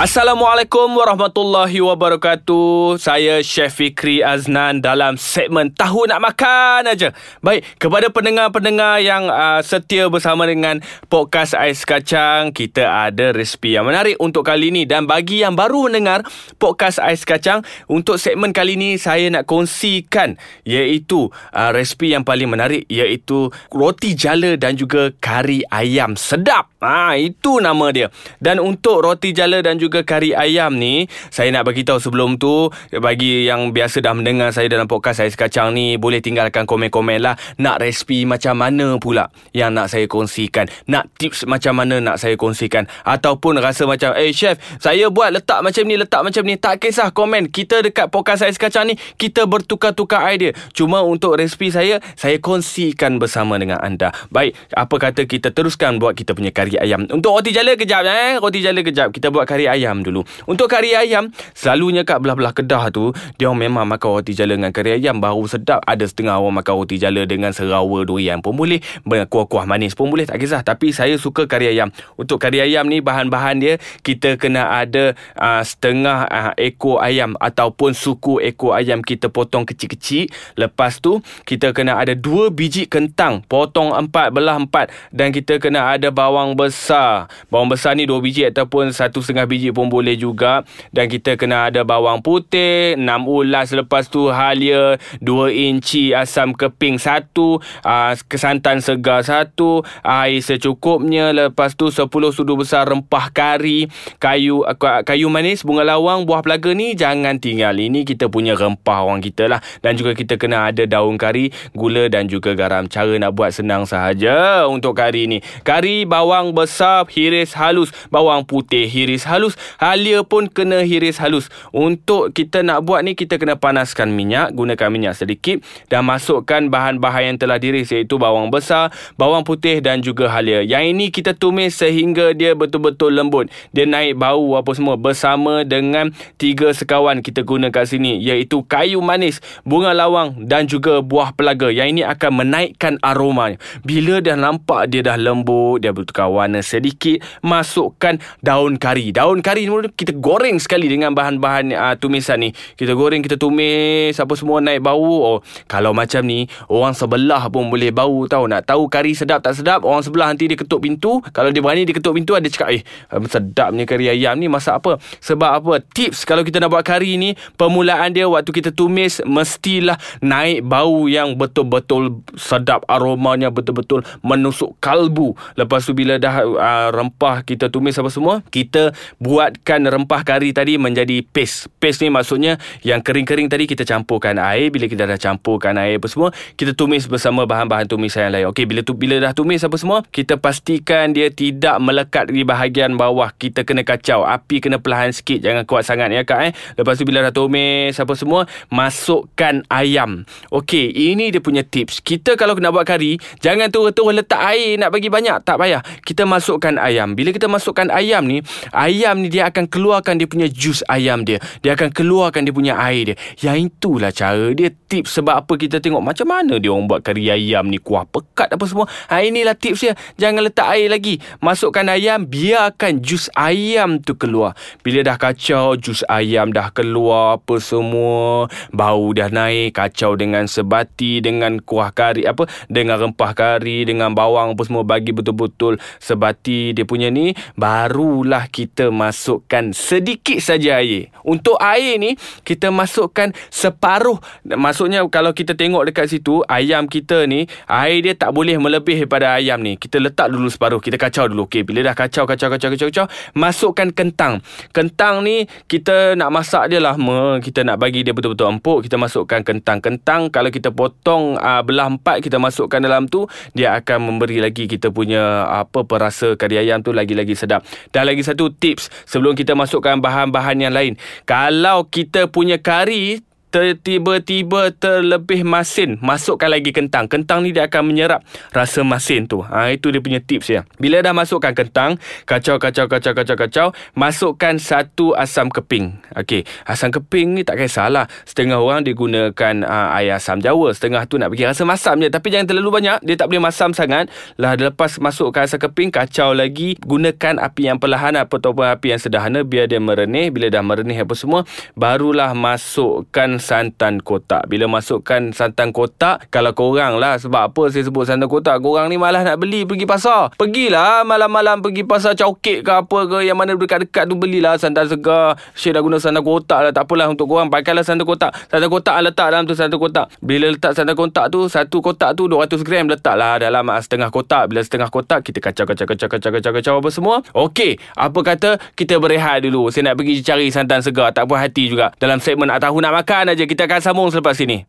Assalamualaikum warahmatullahi wabarakatuh. Saya Chef Fikri Aznan dalam segmen Tahu Nak Makan aja. Baik, kepada pendengar-pendengar yang uh, setia bersama dengan podcast Ais Kacang, kita ada resipi yang menarik untuk kali ini dan bagi yang baru mendengar podcast Ais Kacang, untuk segmen kali ini saya nak kongsikan iaitu uh, resipi yang paling menarik iaitu roti jala dan juga kari ayam sedap. Ah, ha, itu nama dia. Dan untuk roti jala dan juga juga kari ayam ni Saya nak bagi tahu sebelum tu Bagi yang biasa dah mendengar saya dalam podcast saya sekacang ni Boleh tinggalkan komen-komen lah Nak resipi macam mana pula Yang nak saya kongsikan. Nak tips macam mana nak saya kongsikan. Ataupun rasa macam Eh chef Saya buat letak macam ni Letak macam ni. Tak kisah komen. Kita dekat podcast saya sekacang ni Kita bertukar-tukar idea. Cuma untuk resipi saya Saya kongsikan bersama dengan anda. Baik Apa kata kita teruskan Buat kita punya kari ayam Untuk roti jala kejap eh Roti jala kejap Kita buat kari ayam dulu. Untuk kari ayam, selalunya kat belah-belah Kedah tu, dia memang makan roti jala dengan kari ayam baru sedap. Ada setengah orang makan roti jala dengan serawa durian pun boleh. Kuah-kuah manis pun boleh, tak kisah. Tapi saya suka kari ayam. Untuk kari ayam ni, bahan-bahan dia, kita kena ada uh, setengah uh, ekor ayam ataupun suku ekor ayam kita potong kecil-kecil. Lepas tu, kita kena ada dua biji kentang. Potong empat, belah empat. Dan kita kena ada bawang besar. Bawang besar ni dua biji ataupun satu setengah biji pun boleh juga. Dan kita kena ada bawang putih 6 ulas lepas tu halia 2 inci asam keping 1 uh, ah, kesantan segar 1 air secukupnya lepas tu 10 sudu besar rempah kari kayu kayu manis bunga lawang buah pelaga ni jangan tinggal. Ini kita punya rempah orang kita lah. Dan juga kita kena ada daun kari gula dan juga garam. Cara nak buat senang sahaja untuk kari ni. Kari bawang besar hiris halus bawang putih hiris halus Halia pun kena hiris halus. Untuk kita nak buat ni, kita kena panaskan minyak. Gunakan minyak sedikit. Dan masukkan bahan-bahan yang telah diris iaitu bawang besar, bawang putih dan juga halia. Yang ini kita tumis sehingga dia betul-betul lembut. Dia naik bau apa semua bersama dengan tiga sekawan kita guna kat sini. Iaitu kayu manis, bunga lawang dan juga buah pelaga. Yang ini akan menaikkan aroma. Bila dah nampak dia dah lembut, dia bertukar warna sedikit, masukkan daun kari. Daun kari kari ni kita goreng sekali dengan bahan-bahan uh, tumisan ni. Kita goreng, kita tumis apa semua naik bau. Oh, kalau macam ni orang sebelah pun boleh bau tahu. Nak tahu kari sedap tak sedap, orang sebelah nanti dia ketuk pintu. Kalau dia berani dia ketuk pintu ada cakap, "Eh, sedapnya kari ayam ni masak apa?" Sebab apa? Tips kalau kita nak buat kari ni, permulaan dia waktu kita tumis mestilah naik bau yang betul-betul sedap aromanya betul-betul menusuk kalbu. Lepas tu bila dah uh, rempah kita tumis apa semua, kita buat buatkan rempah kari tadi menjadi paste. Paste ni maksudnya yang kering-kering tadi kita campurkan air. Bila kita dah campurkan air apa semua, kita tumis bersama bahan-bahan tumisan yang lain. Okey, bila tu bila dah tumis apa semua, kita pastikan dia tidak melekat di bahagian bawah. Kita kena kacau. Api kena perlahan sikit, jangan kuat sangat ya kak eh. Lepas tu bila dah tumis apa semua, masukkan ayam. Okey, ini dia punya tips. Kita kalau nak buat kari, jangan terus-terus letak air nak bagi banyak. Tak payah. Kita masukkan ayam. Bila kita masukkan ayam ni, ayam ni dia akan keluarkan dia punya jus ayam dia. Dia akan keluarkan dia punya air dia. Yang itulah cara dia tips sebab apa kita tengok macam mana dia orang buat kari ayam ni kuah pekat apa semua. Ha inilah tips dia. Jangan letak air lagi. Masukkan ayam biarkan jus ayam tu keluar. Bila dah kacau jus ayam dah keluar apa semua, bau dah naik, kacau dengan sebati dengan kuah kari apa dengan rempah kari dengan bawang apa semua bagi betul-betul sebati dia punya ni barulah kita masuk masukkan sedikit saja air. Untuk air ni kita masukkan separuh. Maksudnya kalau kita tengok dekat situ ayam kita ni air dia tak boleh melebih daripada ayam ni. Kita letak dulu separuh. Kita kacau dulu. Okey, bila dah kacau kacau kacau kacau kacau masukkan kentang. Kentang ni kita nak masak dia lama, kita nak bagi dia betul-betul empuk, kita masukkan kentang. Kentang kalau kita potong uh, belah empat kita masukkan dalam tu, dia akan memberi lagi kita punya apa perasa kari ayam tu lagi-lagi sedap. Dan lagi satu tips sebelum kita masukkan bahan-bahan yang lain. Kalau kita punya kari tiba-tiba terlebih masin. Masukkan lagi kentang. Kentang ni dia akan menyerap rasa masin tu. Ha, itu dia punya tips ya bila dah masukkan kentang kacau kacau kacau kacau kacau masukkan satu asam keping. Okey. Asam keping ni tak kisahlah. Setengah orang digunakan uh, air asam jawa. Setengah tu nak bagi rasa masam je. Tapi jangan terlalu banyak. Dia tak boleh masam sangat. Lah lepas masukkan asam keping kacau lagi. Gunakan api yang perlahan ataupun api yang sederhana. Biar dia merenih. Bila dah merenih apa semua barulah masukkan santan kotak. Bila masukkan santan kotak kalau korang lah sebab apa saya sebut santan kotak korang ni malah nak beli pergi pasar. Pergilah malam-malam pergi pasar cokek ke apa ke yang mana dekat-dekat tu belilah santan segar. Syed dah guna santan kotak lah tak apalah untuk korang pakailah santan kotak. Santan kotak letak dalam tu santan kotak. Bila letak santan kotak tu satu kotak tu 200 gram letaklah dalam setengah kotak. Bila setengah kotak kita kacau kacau kacau kacau kacau kacau apa semua. Okey apa kata kita berehat dulu. Saya nak pergi cari santan segar tak puas hati juga. Dalam segmen nak tahu nak makan aja kita akan sambung selepas ini.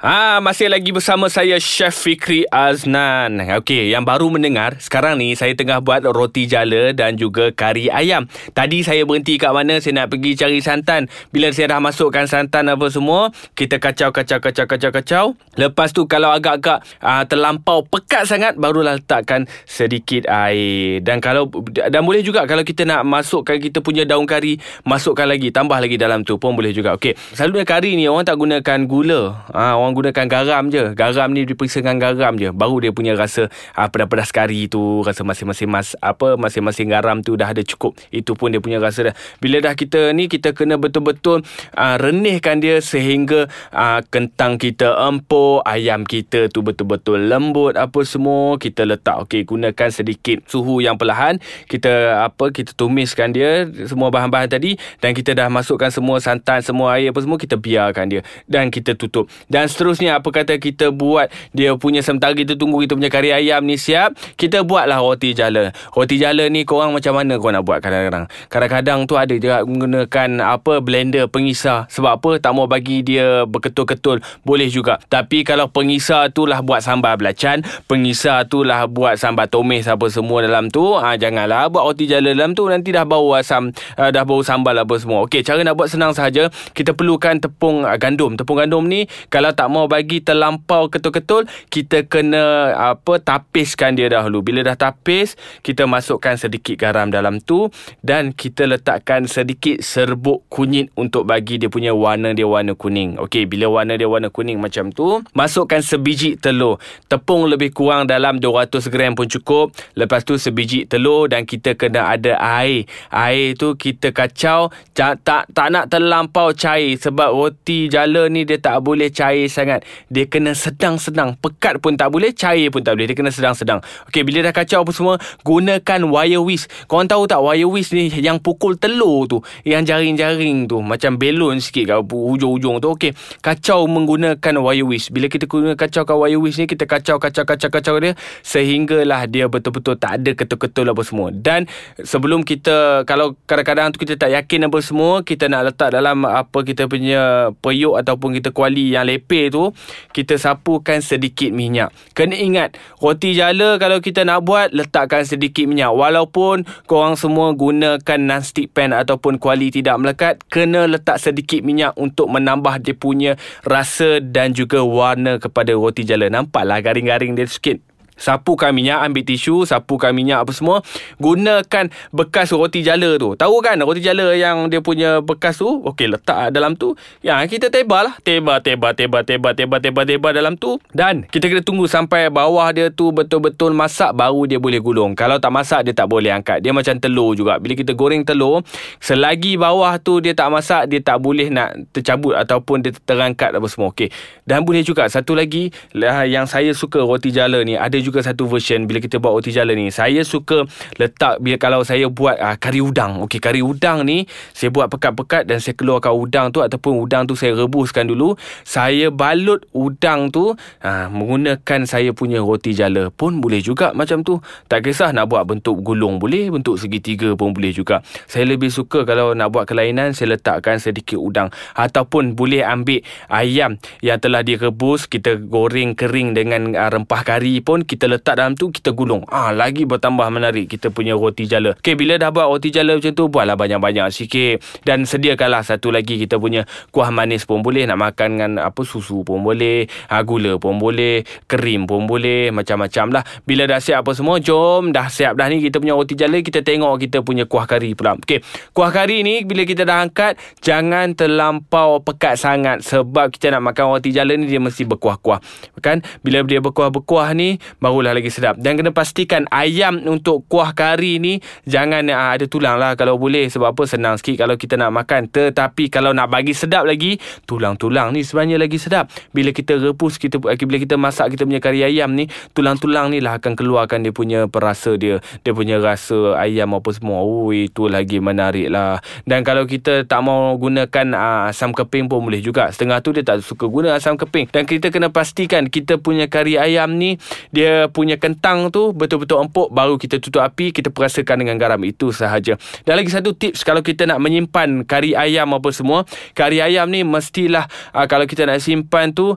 Ha, masih lagi bersama saya Chef Fikri Aznan. Okey, yang baru mendengar, sekarang ni saya tengah buat roti jala dan juga kari ayam. Tadi saya berhenti kat mana saya nak pergi cari santan. Bila saya dah masukkan santan apa semua, kita kacau kacau kacau kacau kacau. Lepas tu kalau agak-agak uh, terlampau pekat sangat barulah letakkan sedikit air. Dan kalau dan boleh juga kalau kita nak masukkan kita punya daun kari, masukkan lagi, tambah lagi dalam tu pun boleh juga. Okey, selalunya kari ni orang tak gunakan gula. Ha, orang orang gunakan garam je. Garam ni diperiksa dengan garam je. Baru dia punya rasa uh, Pedas-pedas kari tu Rasa masing-masing mas, Apa Masing-masing garam tu Dah ada cukup. Itu pun dia punya rasa dah Bila dah kita ni Kita kena betul-betul uh, Renihkan dia Sehingga uh, Kentang kita empuk Ayam kita tu betul-betul lembut Apa semua Kita letak. Okey gunakan sedikit Suhu yang perlahan. Kita apa Kita tumiskan dia Semua bahan-bahan tadi Dan kita dah masukkan semua santan Semua air apa semua Kita biarkan dia. Dan kita tutup. Dan seterusnya apa kata kita buat dia punya sementara kita tunggu kita punya kari ayam ni siap kita buatlah roti jala. Roti jala ni korang macam mana korang nak buat kadang-kadang? Kadang-kadang tu ada juga menggunakan apa blender pengisar. Sebab apa? Tak mau bagi dia berketul-ketul. Boleh juga. Tapi kalau pengisar tu lah buat sambal belacan pengisar tu lah buat sambal tomis apa semua dalam tu ha, janganlah buat roti jala dalam tu. Nanti dah bau asam uh, dah bau sambal apa semua. Okey, cara nak buat senang sahaja kita perlukan tepung uh, gandum. Tepung gandum ni kalau tak mau bagi terlampau ketul-ketul kita kena apa tapiskan dia dahulu. Bila dah tapis kita masukkan sedikit garam dalam tu dan kita letakkan sedikit serbuk kunyit untuk bagi dia punya warna dia warna kuning. Okey bila warna dia warna kuning macam tu masukkan sebiji telur. Tepung lebih kurang dalam 200 gram pun cukup. Lepas tu sebiji telur dan kita kena ada air. Air tu kita kacau tak tak, nak terlampau cair sebab roti jala ni dia tak boleh cair sangat. Dia kena sedang-sedang. Pekat pun tak boleh Cair pun tak boleh. Dia kena sedang-sedang. Okey bila dah kacau apa semua Gunakan wire whisk. Korang tahu tak Wire whisk ni Yang pukul telur tu Yang jaring-jaring tu Macam belon sikit kat Hujung-hujung tu Okey. Kacau menggunakan wire whisk. Bila kita guna kacaukan wire whisk ni Kita kacau-kacau-kacau-kacau dia Sehinggalah dia betul-betul Tak ada ketul-ketul apa semua. Dan Sebelum kita Kalau kadang-kadang tu kita tak yakin apa semua Kita nak letak dalam Apa kita punya Periuk ataupun kita kuali yang leper tu kita sapukan sedikit minyak. Kena ingat, roti jala kalau kita nak buat letakkan sedikit minyak. Walaupun korang semua gunakan non-stick pan ataupun kuali tidak melekat, kena letak sedikit minyak untuk menambah dia punya rasa dan juga warna kepada roti jala. Nampaklah garing-garing dia sikit sapukan minyak ambil tisu sapukan minyak apa semua. Gunakan bekas roti jala tu. Tahu kan roti jala yang dia punya bekas tu? Okey letak dalam tu. Ya kita tebal lah. Tebal tebal tebal tebal tebal tebal tebal dalam tu. Dan kita kena tunggu sampai bawah dia tu betul-betul masak baru dia boleh gulung. Kalau tak masak dia tak boleh angkat. Dia macam telur juga. Bila kita goreng telur selagi bawah tu dia tak masak dia tak boleh nak tercabut ataupun dia terangkat apa semua. Okey. Dan boleh juga. Satu lagi lah, yang saya suka roti jala ni ada juga juga satu version bila kita buat roti jala ni. Saya suka letak bila kalau saya buat uh, kari udang. Okey, kari udang ni saya buat pekat-pekat dan saya keluarkan udang tu ataupun udang tu saya rebuskan dulu. Saya balut udang tu uh, menggunakan saya punya roti jala pun boleh juga macam tu. Tak kisah nak buat bentuk gulung boleh, bentuk segitiga pun boleh juga. Saya lebih suka kalau nak buat kelainan saya letakkan sedikit udang ataupun boleh ambil ayam yang telah direbus kita goreng kering dengan uh, rempah kari pun kita kita letak dalam tu kita gulung. Ah lagi bertambah menarik kita punya roti jala. Okey bila dah buat roti jala macam tu buatlah banyak-banyak sikit dan sediakanlah satu lagi kita punya kuah manis pun boleh nak makan dengan apa susu pun boleh, ha, gula pun boleh, krim pun boleh, macam-macam lah. Bila dah siap apa semua, jom dah siap dah ni kita punya roti jala kita tengok kita punya kuah kari pula. Okey, kuah kari ni bila kita dah angkat jangan terlampau pekat sangat sebab kita nak makan roti jala ni dia mesti berkuah-kuah. Kan? Bila dia berkuah-berkuah ni barulah lagi sedap. Dan kena pastikan ayam untuk kuah kari ni jangan uh, ada tulang lah kalau boleh. Sebab apa senang sikit kalau kita nak makan. Tetapi kalau nak bagi sedap lagi, tulang-tulang ni sebenarnya lagi sedap. Bila kita rebus, kita bila kita masak kita punya kari ayam ni, tulang-tulang ni lah akan keluarkan dia punya perasa dia. Dia punya rasa ayam apa semua. Oh, itu lagi menarik lah. Dan kalau kita tak mau gunakan uh, asam keping pun boleh juga. Setengah tu dia tak suka guna asam keping. Dan kita kena pastikan kita punya kari ayam ni dia punya kentang tu betul-betul empuk baru kita tutup api kita perasakan dengan garam. Itu sahaja. Dan lagi satu tips kalau kita nak menyimpan kari ayam apa semua kari ayam ni mestilah uh, kalau kita nak simpan tu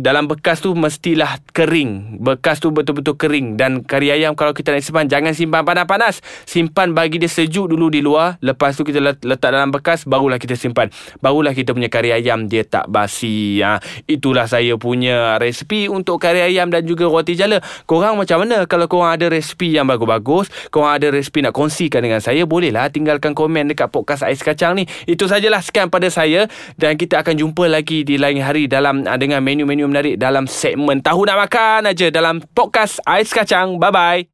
dalam bekas tu mestilah kering. Bekas tu betul-betul kering. Dan kari ayam kalau kita nak simpan jangan simpan panas-panas. Simpan bagi dia sejuk dulu di luar. Lepas tu kita letak dalam bekas barulah kita simpan. Barulah kita punya kari ayam dia tak basi ha. itulah saya punya resipi untuk kari ayam dan juga roti jala. Korang macam mana kalau korang ada resipi yang bagus-bagus, korang ada resipi nak kongsikan dengan saya, bolehlah tinggalkan komen dekat podcast Ais Kacang ni. Itu sajalah sekian pada saya dan kita akan jumpa lagi di lain hari dalam ah, dengan menu-menu menarik dalam segmen Tahu Nak Makan aja dalam podcast Ais Kacang. Bye-bye.